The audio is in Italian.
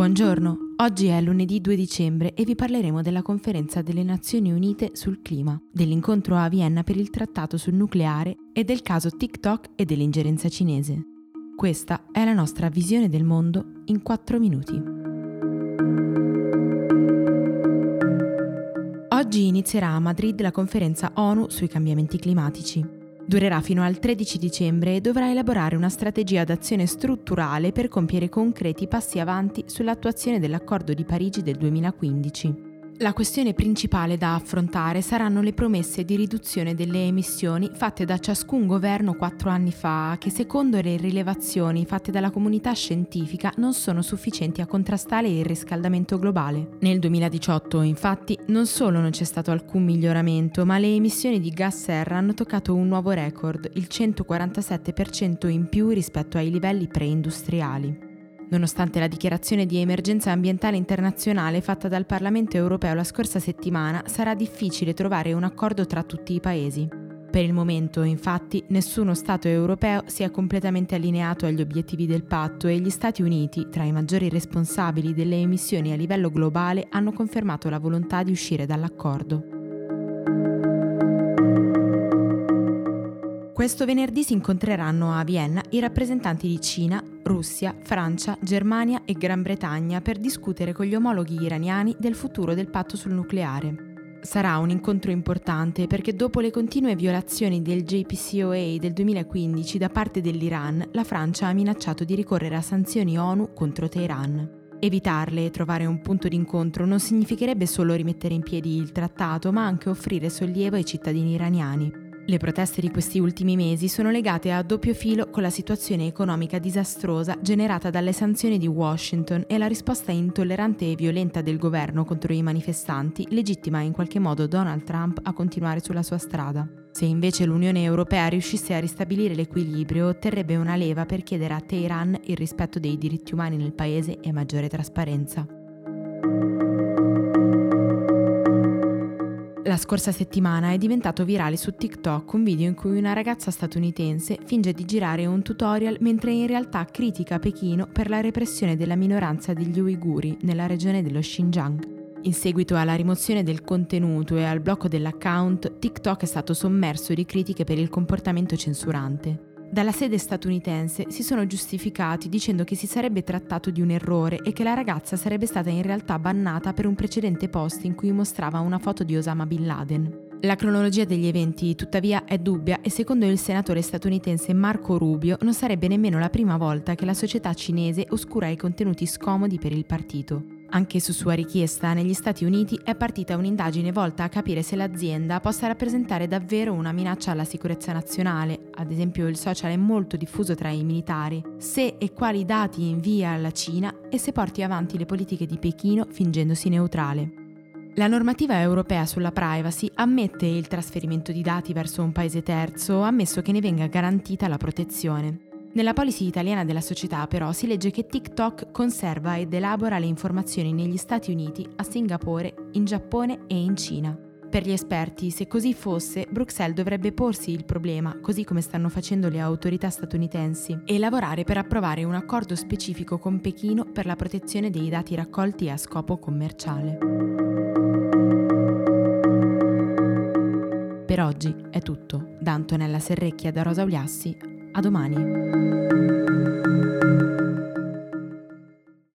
Buongiorno, oggi è lunedì 2 dicembre e vi parleremo della conferenza delle Nazioni Unite sul clima, dell'incontro a Vienna per il trattato sul nucleare e del caso TikTok e dell'ingerenza cinese. Questa è la nostra visione del mondo in 4 minuti. Oggi inizierà a Madrid la conferenza ONU sui cambiamenti climatici. Durerà fino al 13 dicembre e dovrà elaborare una strategia d'azione strutturale per compiere concreti passi avanti sull'attuazione dell'accordo di Parigi del 2015. La questione principale da affrontare saranno le promesse di riduzione delle emissioni fatte da ciascun governo quattro anni fa, che secondo le rilevazioni fatte dalla comunità scientifica non sono sufficienti a contrastare il riscaldamento globale. Nel 2018, infatti, non solo non c'è stato alcun miglioramento, ma le emissioni di gas serra hanno toccato un nuovo record, il 147% in più rispetto ai livelli preindustriali. Nonostante la dichiarazione di emergenza ambientale internazionale fatta dal Parlamento europeo la scorsa settimana, sarà difficile trovare un accordo tra tutti i paesi. Per il momento, infatti, nessuno Stato europeo si è completamente allineato agli obiettivi del patto e gli Stati Uniti, tra i maggiori responsabili delle emissioni a livello globale, hanno confermato la volontà di uscire dall'accordo. Questo venerdì si incontreranno a Vienna i rappresentanti di Cina, Russia, Francia, Germania e Gran Bretagna per discutere con gli omologhi iraniani del futuro del patto sul nucleare. Sarà un incontro importante perché dopo le continue violazioni del JPCOA del 2015 da parte dell'Iran, la Francia ha minacciato di ricorrere a sanzioni ONU contro Teheran. Evitarle e trovare un punto d'incontro non significherebbe solo rimettere in piedi il trattato, ma anche offrire sollievo ai cittadini iraniani. Le proteste di questi ultimi mesi sono legate a doppio filo con la situazione economica disastrosa generata dalle sanzioni di Washington e la risposta intollerante e violenta del governo contro i manifestanti legittima in qualche modo Donald Trump a continuare sulla sua strada. Se invece l'Unione Europea riuscisse a ristabilire l'equilibrio, otterrebbe una leva per chiedere a Teheran il rispetto dei diritti umani nel paese e maggiore trasparenza. La scorsa settimana è diventato virale su TikTok un video in cui una ragazza statunitense finge di girare un tutorial mentre in realtà critica Pechino per la repressione della minoranza degli uiguri nella regione dello Xinjiang. In seguito alla rimozione del contenuto e al blocco dell'account, TikTok è stato sommerso di critiche per il comportamento censurante. Dalla sede statunitense si sono giustificati dicendo che si sarebbe trattato di un errore e che la ragazza sarebbe stata in realtà bannata per un precedente post in cui mostrava una foto di Osama Bin Laden. La cronologia degli eventi, tuttavia, è dubbia e secondo il senatore statunitense Marco Rubio non sarebbe nemmeno la prima volta che la società cinese oscura i contenuti scomodi per il partito. Anche su sua richiesta, negli Stati Uniti è partita un'indagine volta a capire se l'azienda possa rappresentare davvero una minaccia alla sicurezza nazionale, ad esempio il social è molto diffuso tra i militari, se e quali dati invia alla Cina e se porti avanti le politiche di Pechino fingendosi neutrale. La normativa europea sulla privacy ammette il trasferimento di dati verso un paese terzo, ammesso che ne venga garantita la protezione. Nella policy italiana della società però si legge che TikTok conserva ed elabora le informazioni negli Stati Uniti, a Singapore, in Giappone e in Cina. Per gli esperti, se così fosse, Bruxelles dovrebbe porsi il problema, così come stanno facendo le autorità statunitensi, e lavorare per approvare un accordo specifico con Pechino per la protezione dei dati raccolti a scopo commerciale. Per oggi è tutto. Da Antonella Serrecchia da Rosa Uliassi a domani.